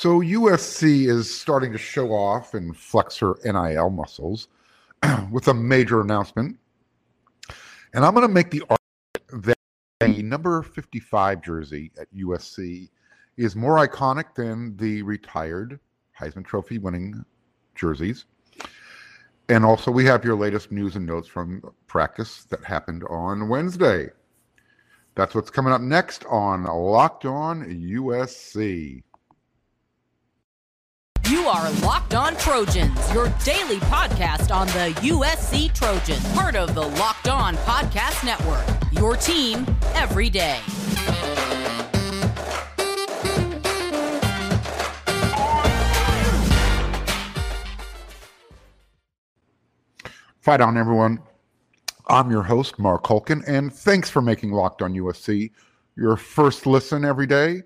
So USC is starting to show off and flex her NIL muscles with a major announcement. And I'm going to make the argument that a number 55 jersey at USC is more iconic than the retired Heisman Trophy winning jerseys. And also, we have your latest news and notes from practice that happened on Wednesday. That's what's coming up next on Locked On USC. Are Locked On Trojans, your daily podcast on the USC Trojans, part of the Locked On Podcast Network. Your team every day. Fight on, everyone. I'm your host, Mark Hulkin, and thanks for making Locked On USC your first listen every day,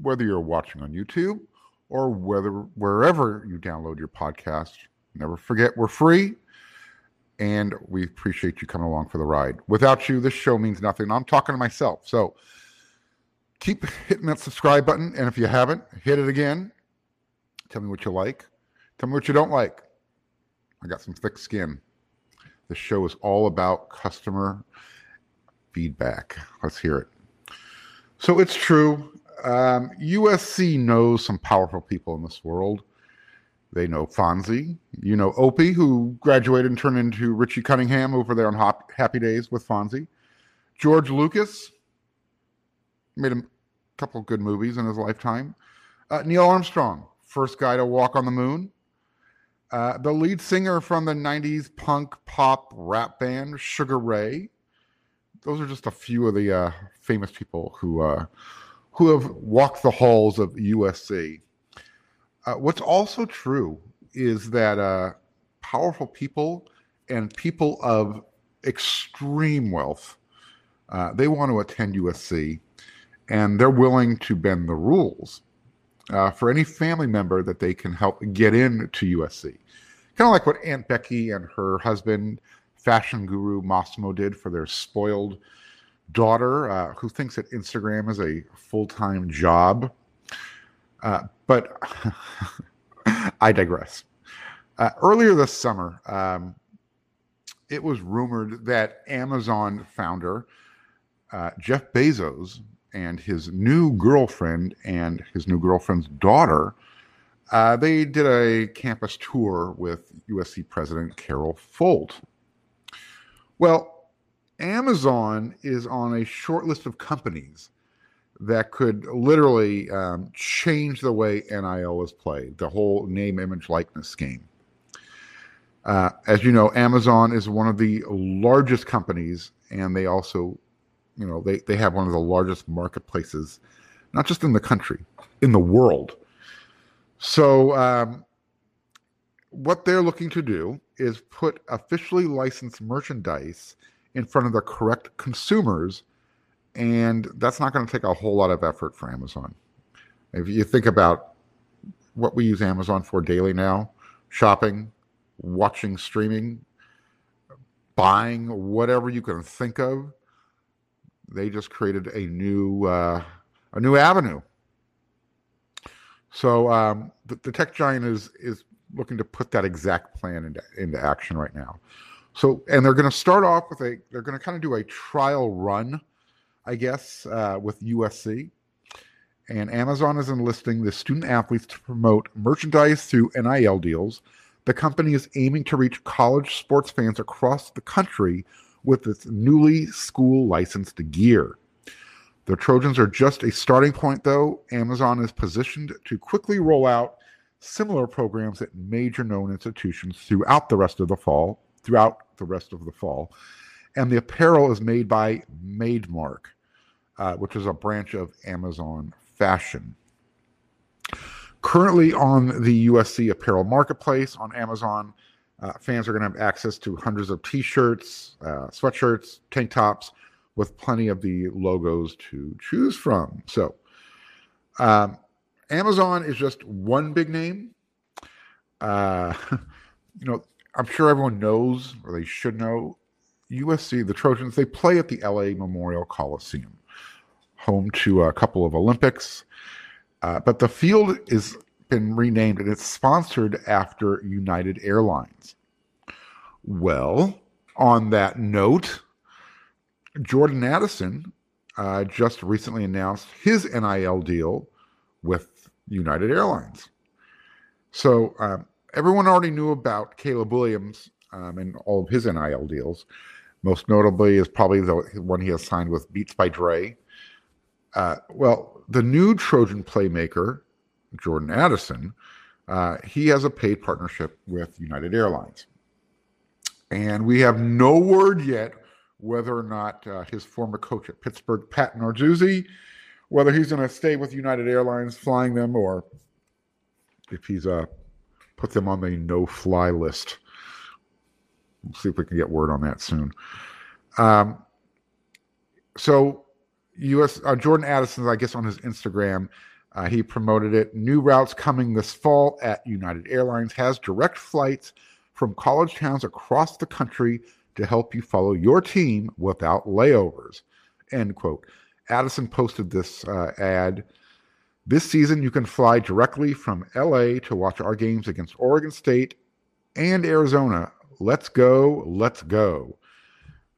whether you're watching on YouTube or whether wherever you download your podcast. Never forget we're free and we appreciate you coming along for the ride. Without you, this show means nothing. I'm talking to myself. So keep hitting that subscribe button. And if you haven't, hit it again. Tell me what you like. Tell me what you don't like. I got some thick skin. This show is all about customer feedback. Let's hear it. So it's true. Um, USC knows some powerful people in this world. They know Fonzie. You know Opie, who graduated and turned into Richie Cunningham over there on Hop- Happy Days with Fonzie. George Lucas made a couple good movies in his lifetime. Uh, Neil Armstrong, first guy to walk on the moon. Uh, the lead singer from the 90s punk pop rap band, Sugar Ray. Those are just a few of the uh, famous people who uh, who have walked the halls of USC. Uh, what's also true is that uh, powerful people and people of extreme wealth uh, they want to attend USC, and they're willing to bend the rules uh, for any family member that they can help get into USC. Kind of like what Aunt Becky and her husband, fashion guru Mossimo, did for their spoiled daughter, uh, who thinks that Instagram is a full time job. Uh, but I digress. Uh, earlier this summer, um, it was rumored that Amazon founder uh, Jeff Bezos and his new girlfriend and his new girlfriend's daughter uh, they did a campus tour with USC President Carol Folt. Well, Amazon is on a short list of companies that could literally um, change the way NIL is played, the whole name, image, likeness game. Uh, as you know, Amazon is one of the largest companies, and they also, you know, they, they have one of the largest marketplaces, not just in the country, in the world. So, um, what they're looking to do is put officially licensed merchandise in front of the correct consumers, and that's not going to take a whole lot of effort for Amazon. If you think about what we use Amazon for daily now shopping, watching streaming, buying whatever you can think of, they just created a new uh, a new avenue so um, the, the, tech giant is is looking to put that exact plan into into action right now. So and they're going to start off with a they're going to kind of do a trial run, I guess, uh, with USC. And Amazon is enlisting the student athletes to promote merchandise through NIL deals. The company is aiming to reach college sports fans across the country with its newly school licensed gear. The Trojans are just a starting point, though. Amazon is positioned to quickly roll out similar programs at major known institutions throughout the rest of the fall, throughout the rest of the fall. And the apparel is made by Maidmark, uh, which is a branch of Amazon Fashion. Currently on the USC apparel marketplace on Amazon, uh, fans are going to have access to hundreds of t shirts, uh, sweatshirts, tank tops, with plenty of the logos to choose from. So, um, Amazon is just one big name. Uh, you know, I'm sure everyone knows, or they should know, USC, the Trojans, they play at the LA Memorial Coliseum, home to a couple of Olympics. Uh, but the field has been renamed and it's sponsored after United Airlines. Well, on that note, Jordan Addison uh, just recently announced his NIL deal with United Airlines. So um, everyone already knew about Caleb Williams um, and all of his NIL deals. Most notably is probably the one he has signed with Beats by Dre. Uh, well, the new Trojan playmaker, Jordan Addison, uh, he has a paid partnership with United Airlines. And we have no word yet whether or not uh, his former coach at Pittsburgh, Pat Narduzzi, whether he's going to stay with United Airlines flying them or if he's uh, put them on the no-fly list. We'll see if we can get word on that soon. Um, so, U.S. Uh, Jordan Addison, I guess, on his Instagram, uh, he promoted it. New routes coming this fall at United Airlines has direct flights from college towns across the country to help you follow your team without layovers. End quote. Addison posted this uh, ad. This season, you can fly directly from LA to watch our games against Oregon State and Arizona. Let's go, let's go.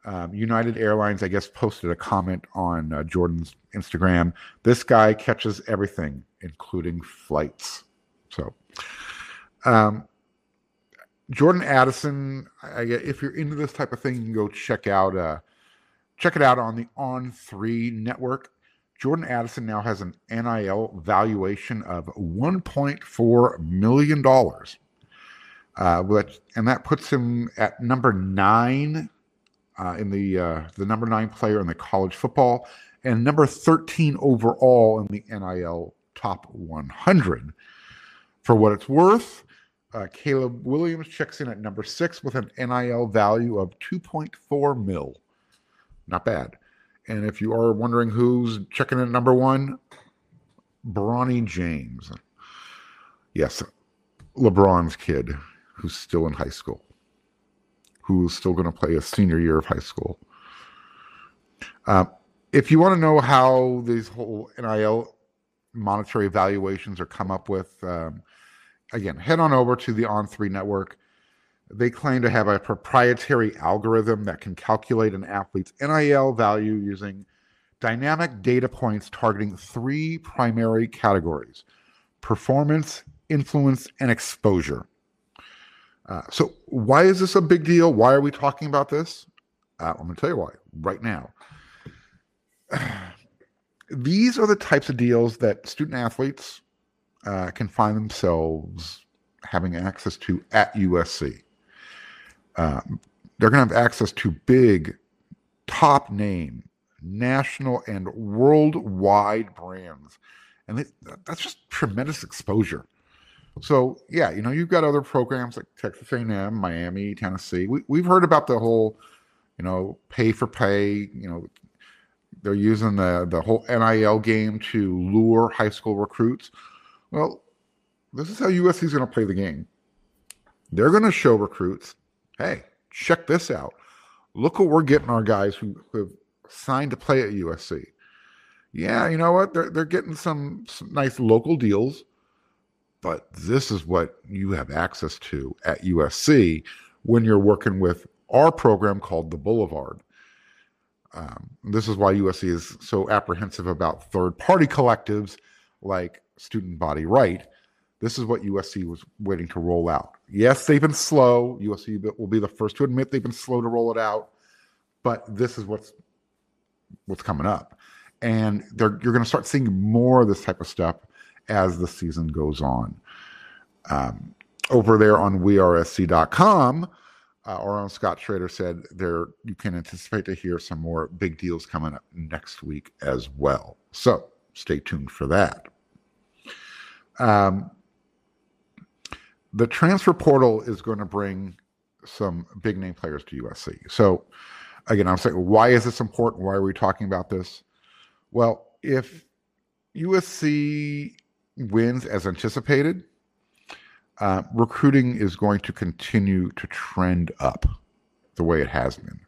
Um, United Airlines, I guess, posted a comment on uh, Jordan's Instagram. This guy catches everything, including flights. So, um, Jordan Addison, I, if you're into this type of thing, you can go check out uh, check it out on the On3 network. Jordan Addison now has an NIL valuation of 1.4 million dollars, uh, which and that puts him at number nine uh, in the uh, the number nine player in the college football and number 13 overall in the NIL top 100. For what it's worth, uh, Caleb Williams checks in at number six with an NIL value of 2.4 mil. Not bad. And if you are wondering who's checking in at number one, Bronny James. Yes, LeBron's kid who's still in high school, who's still going to play a senior year of high school. Uh, if you want to know how these whole NIL monetary evaluations are come up with, um, again, head on over to the On3 network. They claim to have a proprietary algorithm that can calculate an athlete's NIL value using dynamic data points targeting three primary categories performance, influence, and exposure. Uh, so, why is this a big deal? Why are we talking about this? Uh, I'm going to tell you why right now. These are the types of deals that student athletes uh, can find themselves having access to at USC. Um, they're going to have access to big, top name, national, and worldwide brands. And that's just tremendous exposure. So yeah, you know, you've got other programs like Texas A&M, Miami, Tennessee. We, we've heard about the whole, you know, pay for pay. You know, they're using the the whole NIL game to lure high school recruits. Well, this is how USC is going to play the game. They're going to show recruits, hey, check this out. Look what we're getting our guys who, who have signed to play at USC. Yeah, you know what? They're, they're getting some, some nice local deals, but this is what you have access to at USC when you're working with our program called the Boulevard. Um, this is why USC is so apprehensive about third party collectives like student body right. This is what USC was waiting to roll out. Yes, they've been slow. USC will be the first to admit they've been slow to roll it out, but this is what's what's coming up, and you're going to start seeing more of this type of stuff as the season goes on. Um, over there on wearesc.com, uh, our own Scott Schrader said there you can anticipate to hear some more big deals coming up next week as well. So stay tuned for that. Um, the transfer portal is going to bring some big name players to USC. So, again, I'm saying, why is this important? Why are we talking about this? Well, if USC wins as anticipated, uh, recruiting is going to continue to trend up the way it has been.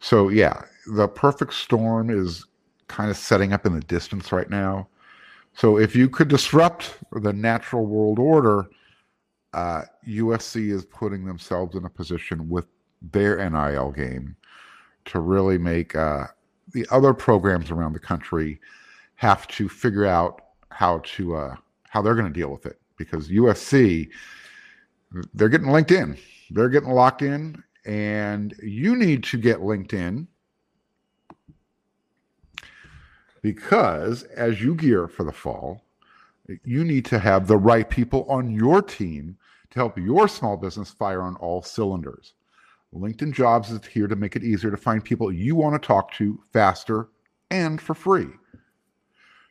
So, yeah, the perfect storm is kind of setting up in the distance right now So if you could disrupt the natural world order, uh, USC is putting themselves in a position with their NIL game to really make uh, the other programs around the country have to figure out how to uh, how they're going to deal with it because USC they're getting linked in, they're getting locked in, and you need to get linked in because as you gear for the fall, you need to have the right people on your team to help your small business fire on all cylinders. LinkedIn Jobs is here to make it easier to find people you want to talk to faster and for free.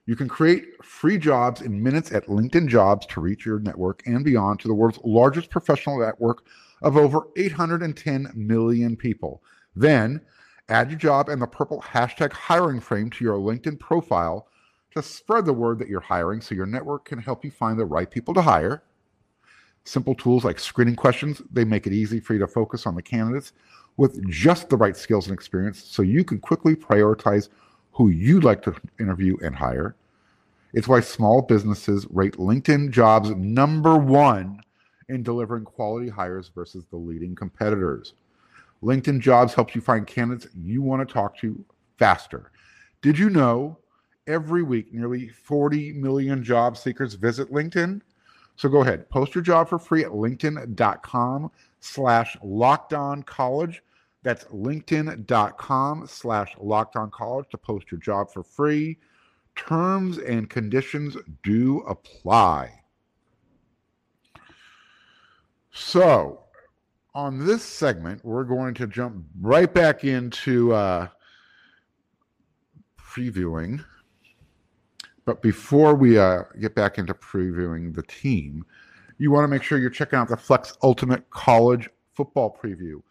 You can create free jobs in minutes at LinkedIn Jobs to reach your network and beyond to the world's largest professional network of over 810 million people. Then Add your job and the purple hashtag hiring frame to your LinkedIn profile to spread the word that you're hiring so your network can help you find the right people to hire. Simple tools like screening questions, they make it easy for you to focus on the candidates with just the right skills and experience so you can quickly prioritize who you'd like to interview and hire. It's why small businesses rate LinkedIn jobs number one in delivering quality hires versus the leading competitors. LinkedIn Jobs helps you find candidates you want to talk to faster. Did you know every week nearly 40 million job seekers visit LinkedIn? So go ahead, post your job for free at linkedin.com slash college. That's linkedin.com slash college to post your job for free. Terms and conditions do apply. So on this segment, we're going to jump right back into uh, previewing. But before we uh, get back into previewing the team, you want to make sure you're checking out the Flex Ultimate College Football Preview.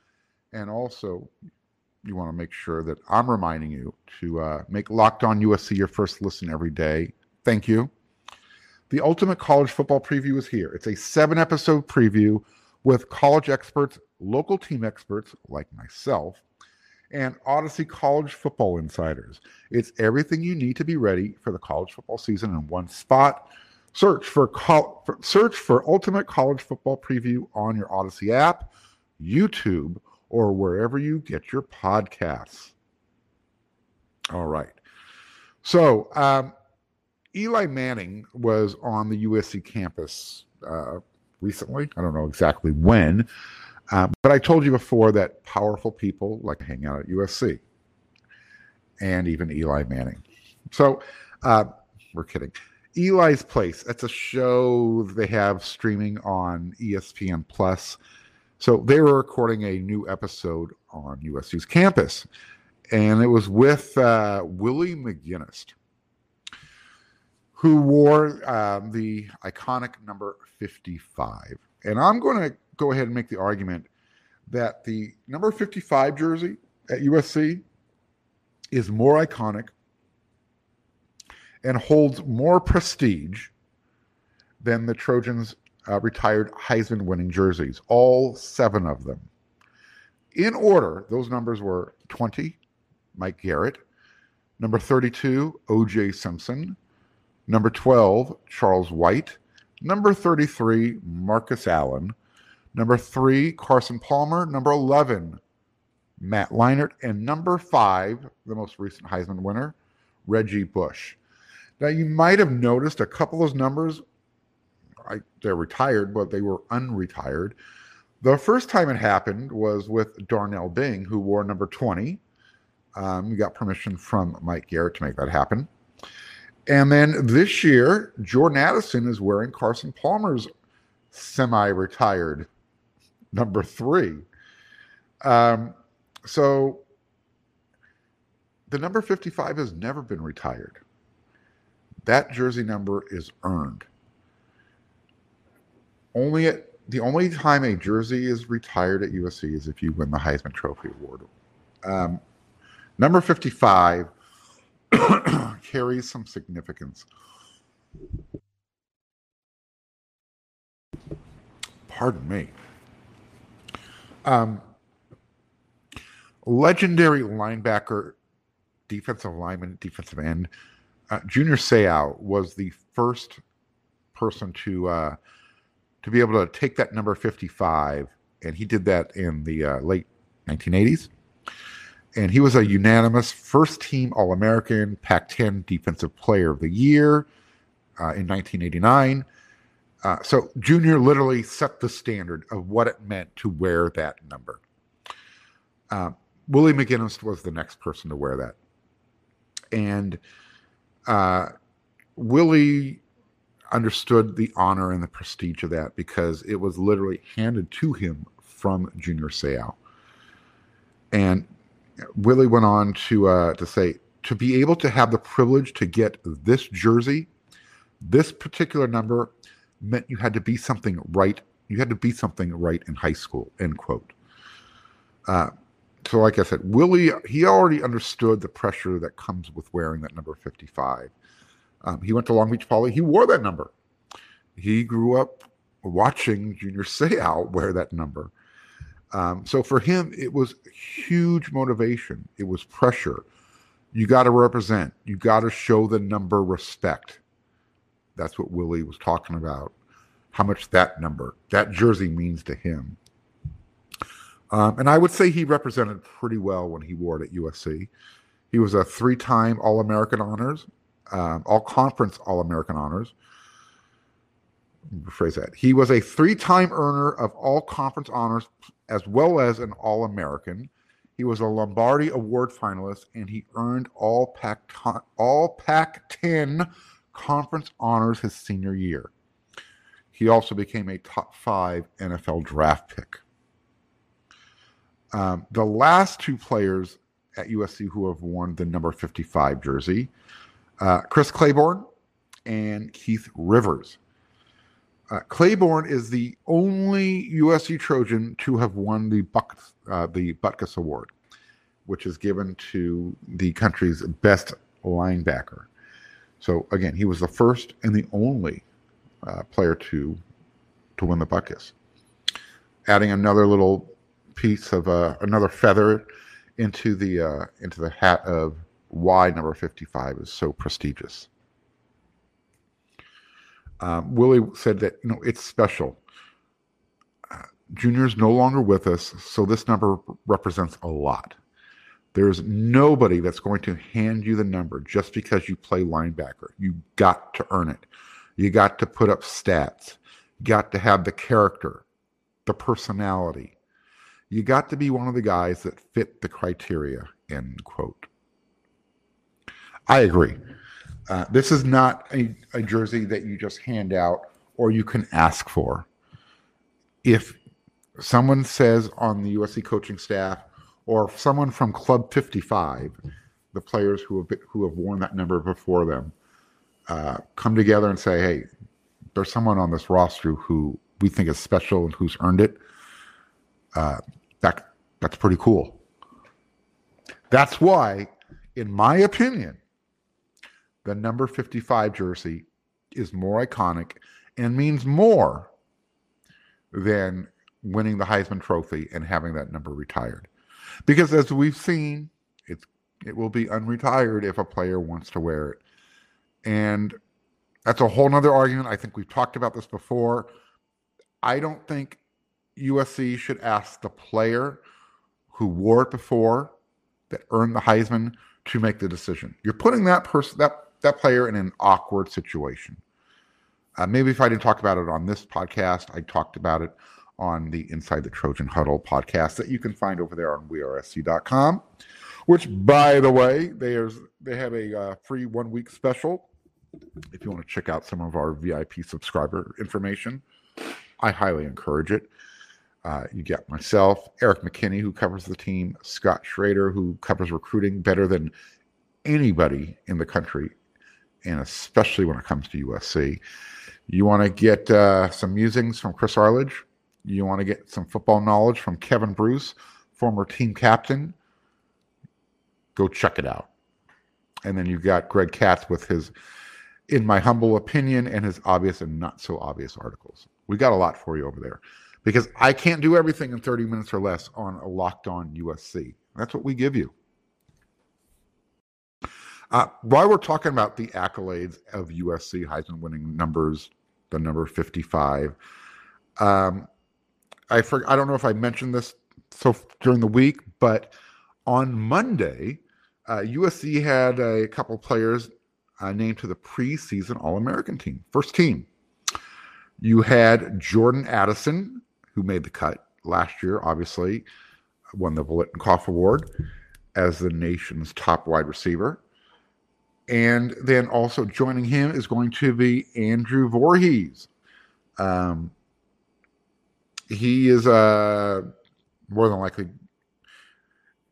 And also, you want to make sure that I'm reminding you to uh, make Locked On USC your first listen every day. Thank you. The Ultimate College Football Preview is here. It's a seven episode preview with college experts, local team experts like myself, and Audacy College Football Insiders. It's everything you need to be ready for the college football season in one spot. Search for, col- for search for Ultimate College Football Preview on your Audacy app, YouTube, or wherever you get your podcasts. All right. So, um, Eli Manning was on the USC campus uh, recently. I don't know exactly when, uh, but I told you before that powerful people like to hang out at USC, and even Eli Manning. So uh, we're kidding. Eli's Place. That's a show they have streaming on ESPN Plus. So they were recording a new episode on USC's campus, and it was with uh, Willie McGinest who wore um, the iconic number 55. And I'm going to go ahead and make the argument that the number 55 jersey at USC is more iconic and holds more prestige than the Trojans' uh, retired Heisman winning jerseys, all seven of them. In order, those numbers were 20, Mike Garrett, number 32, OJ Simpson, Number 12, Charles White. Number 33, Marcus Allen. Number 3, Carson Palmer. Number 11, Matt Leinart. And number 5, the most recent Heisman winner, Reggie Bush. Now, you might have noticed a couple of those numbers. I, they're retired, but they were unretired. The first time it happened was with Darnell Bing, who wore number 20. Um, we got permission from Mike Garrett to make that happen. And then this year, Jordan Addison is wearing Carson Palmer's semi retired number three. Um, so the number 55 has never been retired. That jersey number is earned. Only at the only time a jersey is retired at USC is if you win the Heisman Trophy Award. Um, number 55 carries some significance. Pardon me. Um, legendary linebacker, defensive lineman, defensive end, uh, Junior Seau was the first person to uh, to be able to take that number 55, and he did that in the uh, late 1980s. And he was a unanimous first team All American, Pac 10 Defensive Player of the Year uh, in 1989. Uh, so Junior literally set the standard of what it meant to wear that number. Uh, Willie McGinest was the next person to wear that. And uh, Willie understood the honor and the prestige of that because it was literally handed to him from Junior Seau. And Willie went on to uh, to say to be able to have the privilege to get this jersey, this particular number meant you had to be something right. You had to be something right in high school. End quote. Uh, so, like I said, Willie he already understood the pressure that comes with wearing that number fifty five. Um, he went to Long Beach Poly. He wore that number. He grew up watching Junior Seau wear that number. Um, so for him, it was huge motivation. It was pressure. You got to represent. You got to show the number respect. That's what Willie was talking about. How much that number, that jersey means to him. Um, and I would say he represented pretty well when he wore it at USC. He was a three time All American honors, um, All Conference All American honors. Rephrase that. He was a three time earner of All Conference honors as well as an All American. He was a Lombardi Award finalist and he earned all Pac all Pac-10 conference honors his senior year. He also became a top five NFL draft pick. Um, the last two players at USC who have worn the number 55 jersey uh, Chris Claiborne and Keith Rivers. Uh, Claiborne is the only USC Trojan to have won the Buck, uh, the Butkus Award, which is given to the country's best linebacker. So again, he was the first and the only uh, player to to win the Butkus. Adding another little piece of uh, another feather into the uh, into the hat of why number 55 is so prestigious. Um, Willie said that you know it's special. Uh, Junior's no longer with us, so this number represents a lot. There's nobody that's going to hand you the number just because you play linebacker. You got to earn it. You got to put up stats. You got to have the character, the personality. You got to be one of the guys that fit the criteria. End quote. I agree. Uh, this is not a, a jersey that you just hand out or you can ask for. If someone says on the USC coaching staff or someone from Club 55, the players who have who have worn that number before them, uh, come together and say, "Hey, there's someone on this roster who we think is special and who's earned it." Uh, that that's pretty cool. That's why, in my opinion, the number 55 jersey is more iconic and means more than winning the Heisman Trophy and having that number retired. Because as we've seen, it's it will be unretired if a player wants to wear it. And that's a whole nother argument. I think we've talked about this before. I don't think USC should ask the player who wore it before that earned the Heisman to make the decision. You're putting that person that that player in an awkward situation. Uh, maybe if I didn't talk about it on this podcast, I talked about it on the Inside the Trojan Huddle podcast that you can find over there on wearesc.com. Which, by the way, there's they have a uh, free one week special. If you want to check out some of our VIP subscriber information, I highly encourage it. Uh, you get myself, Eric McKinney, who covers the team, Scott Schrader, who covers recruiting better than anybody in the country, and especially when it comes to USC. You want to get uh, some musings from Chris Arledge. You want to get some football knowledge from Kevin Bruce, former team captain. Go check it out. And then you've got Greg Katz with his, in my humble opinion, and his obvious and not so obvious articles. We got a lot for you over there because I can't do everything in 30 minutes or less on a locked on USC. That's what we give you. Uh, while we're talking about the accolades of USC Heisman winning numbers, the number 55, um, I for, I don't know if I mentioned this so during the week, but on Monday, uh, USC had a couple players uh, named to the preseason All American team, first team. You had Jordan Addison, who made the cut last year, obviously, won the Biletnikoff Award as the nation's top wide receiver. And then also joining him is going to be Andrew Vorhees. Um, he is uh, more than likely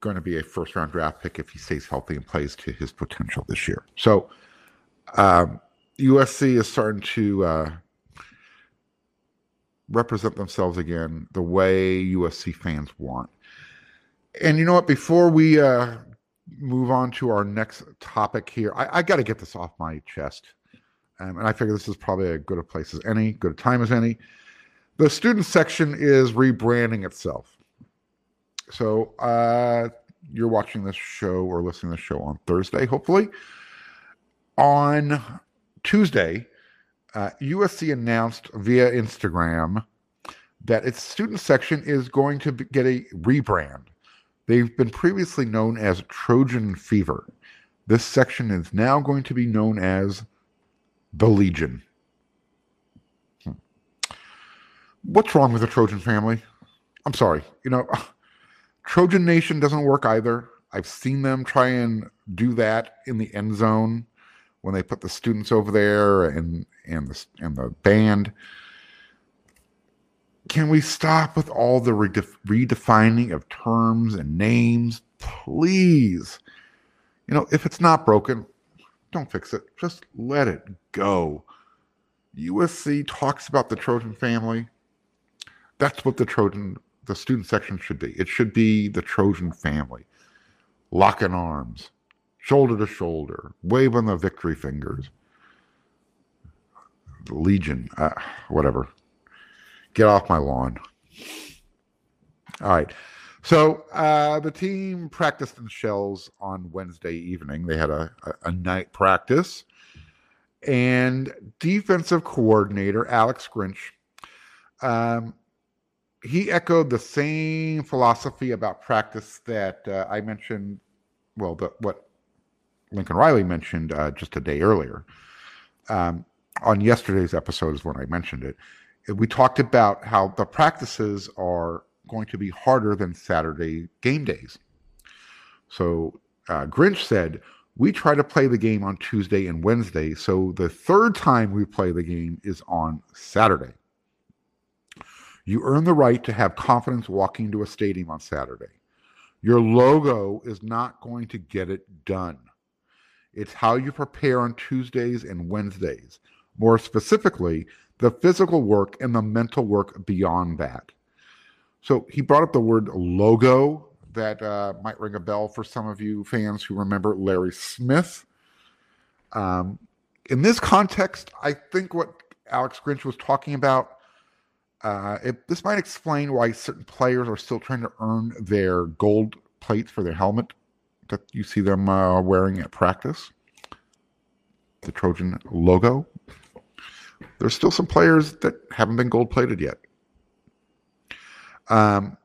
going to be a first round draft pick if he stays healthy and plays to his potential this year. So um, USC is starting to uh, represent themselves again the way USC fans want. And you know what? Before we uh, move on to our next topic here, I, I got to get this off my chest. Um, and I figure this is probably a good a place as any, good a time as any. The student section is rebranding itself. So uh, you're watching this show or listening to this show on Thursday, hopefully. On Tuesday, uh, USC announced via Instagram that its student section is going to get a rebrand. They've been previously known as Trojan Fever. This section is now going to be known as the Legion. What's wrong with the Trojan family? I'm sorry. You know, Trojan Nation doesn't work either. I've seen them try and do that in the end zone when they put the students over there and and the and the band. Can we stop with all the redef- redefining of terms and names, please? You know, if it's not broken, don't fix it. Just let it go. USC talks about the Trojan family. That's what the Trojan, the student section should be. It should be the Trojan family. Locking arms, shoulder to shoulder, waving the victory fingers. Legion, uh, whatever. Get off my lawn. All right. So uh, the team practiced in shells on Wednesday evening. They had a, a, a night practice. And defensive coordinator Alex Grinch, um, he echoed the same philosophy about practice that uh, I mentioned. Well, the, what Lincoln Riley mentioned uh, just a day earlier. Um, on yesterday's episode is when I mentioned it. We talked about how the practices are going to be harder than Saturday game days. So uh, Grinch said, We try to play the game on Tuesday and Wednesday. So the third time we play the game is on Saturday. You earn the right to have confidence walking to a stadium on Saturday. Your logo is not going to get it done. It's how you prepare on Tuesdays and Wednesdays. More specifically, the physical work and the mental work beyond that. So he brought up the word logo that uh, might ring a bell for some of you fans who remember Larry Smith. Um, in this context, I think what Alex Grinch was talking about, uh, it, this might explain why certain players are still trying to earn their gold plates for their helmet that you see them uh, wearing at practice. The Trojan logo. There's still some players that haven't been gold plated yet. Um,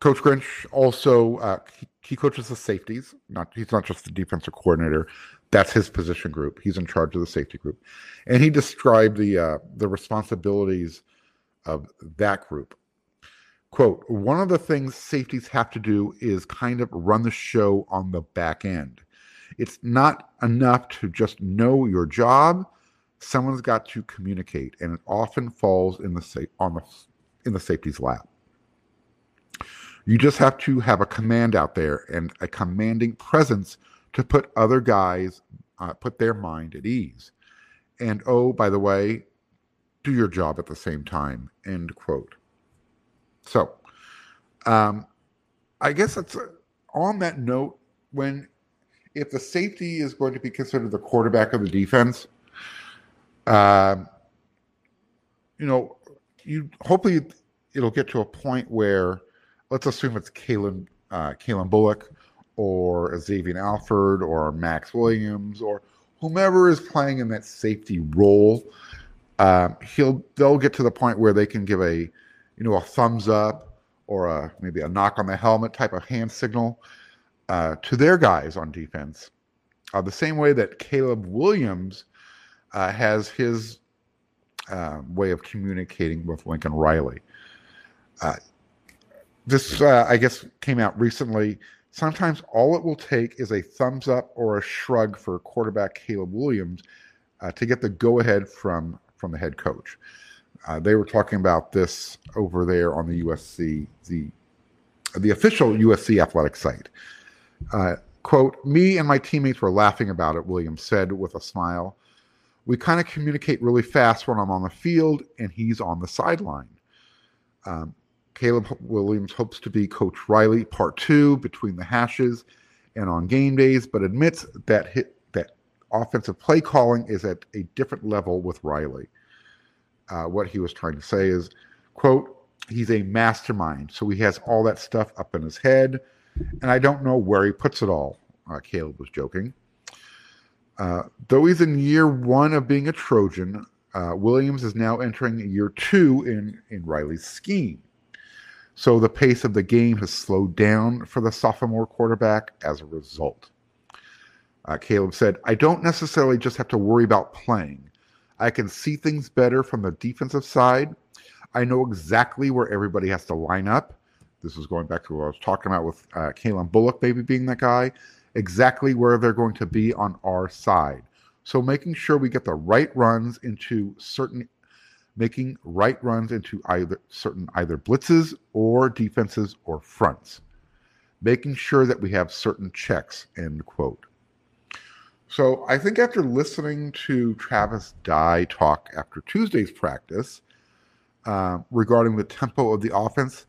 Coach Grinch also uh, he, he, coaches the safeties. Not he's not just the defensive coordinator. That's his position group. He's in charge of the safety group, and he described the uh, the responsibilities of that group. Quote one of the things safeties have to do is kind of run the show on the back end. It's not enough to just know your job. Someone's got to communicate and it often falls in the sa- on the in the safety's lap. You just have to have a command out there and a commanding presence to put other guys uh, put their mind at ease. And oh by the way do your job at the same time end quote so, um, I guess that's uh, on that note. When if the safety is going to be considered the quarterback of the defense, uh, you know, you hopefully it'll get to a point where let's assume it's Calen uh, Calen Bullock or Xavion Alford or Max Williams or whomever is playing in that safety role, um, he'll they'll get to the point where they can give a you know a thumbs up or a maybe a knock on the helmet type of hand signal uh, to their guys on defense, uh, the same way that Caleb Williams uh, has his uh, way of communicating with Lincoln Riley. Uh, this, uh, I guess, came out recently. Sometimes all it will take is a thumbs up or a shrug for quarterback Caleb Williams to get the go ahead from from the head coach. they were talking about this over there on the USC the the official USC athletic site. Uh, quote, me and my teammates were laughing about it, Williams said with a smile. We kind of communicate really fast when I'm on the field and he's on the sideline. Um, Caleb Williams hopes to be Coach Riley part two between the hashes and on game days, but admits that hit, offensive play calling is at a different level with Riley. Uh, what he was trying to say is, quote, he's a mastermind, so he has all that stuff up in his head and I don't know where he puts it all. Uh, Caleb was joking. Uh, though he's in year one of being a Trojan, uh, Williams is now entering year two in, in Riley's scheme. So the pace of the game has slowed down for the sophomore quarterback as a result. Uh, Caleb said, I don't necessarily just have to worry about playing. I can see things better from the defensive side. I know exactly where everybody has to line up this is going back to what I was talking about with uh, Calen Bullock maybe being that guy, exactly where they're going to be on our side. So making sure we get the right runs into certain, making right runs into either certain either blitzes or defenses or fronts, making sure that we have certain checks. End quote. So I think after listening to Travis Dye talk after Tuesday's practice uh, regarding the tempo of the offense,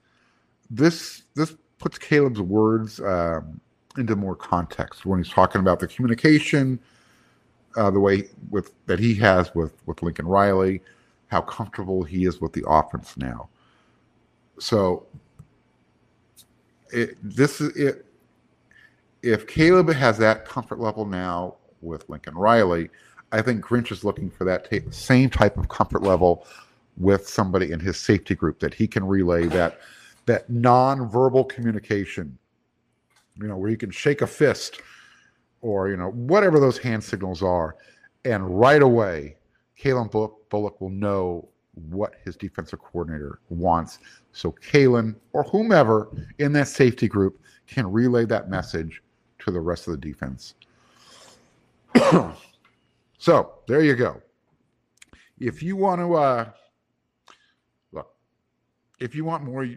this this puts Caleb's words um, into more context when he's talking about the communication, uh, the way with that he has with with Lincoln Riley, how comfortable he is with the offense now. So, it, this is it. If Caleb has that comfort level now with Lincoln Riley, I think Grinch is looking for that t- same type of comfort level with somebody in his safety group that he can relay that that non-verbal communication you know where you can shake a fist or you know whatever those hand signals are. And right away Calen Bullock will know what his defensive coordinator wants. So Calen or whomever in that safety group can relay that message to the rest of the defense so there you go if you want to uh, look if you want more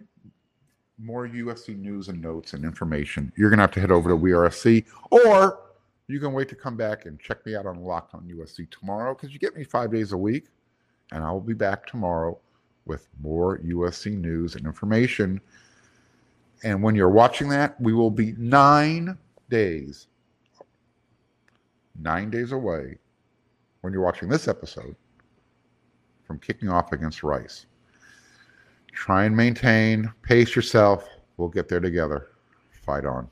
more USC news and notes and information, you're to have to head over to WeAreSC, or you can wait to come back and check me out on Locked on USC tomorrow because you get me five days a week, and I will be back tomorrow with more USC news and information. And when you're watching that, we will be nine days, nine days away when you're watching this episode from kicking off against Rice. Try and maintain, pace yourself. We'll get there together. Fight on.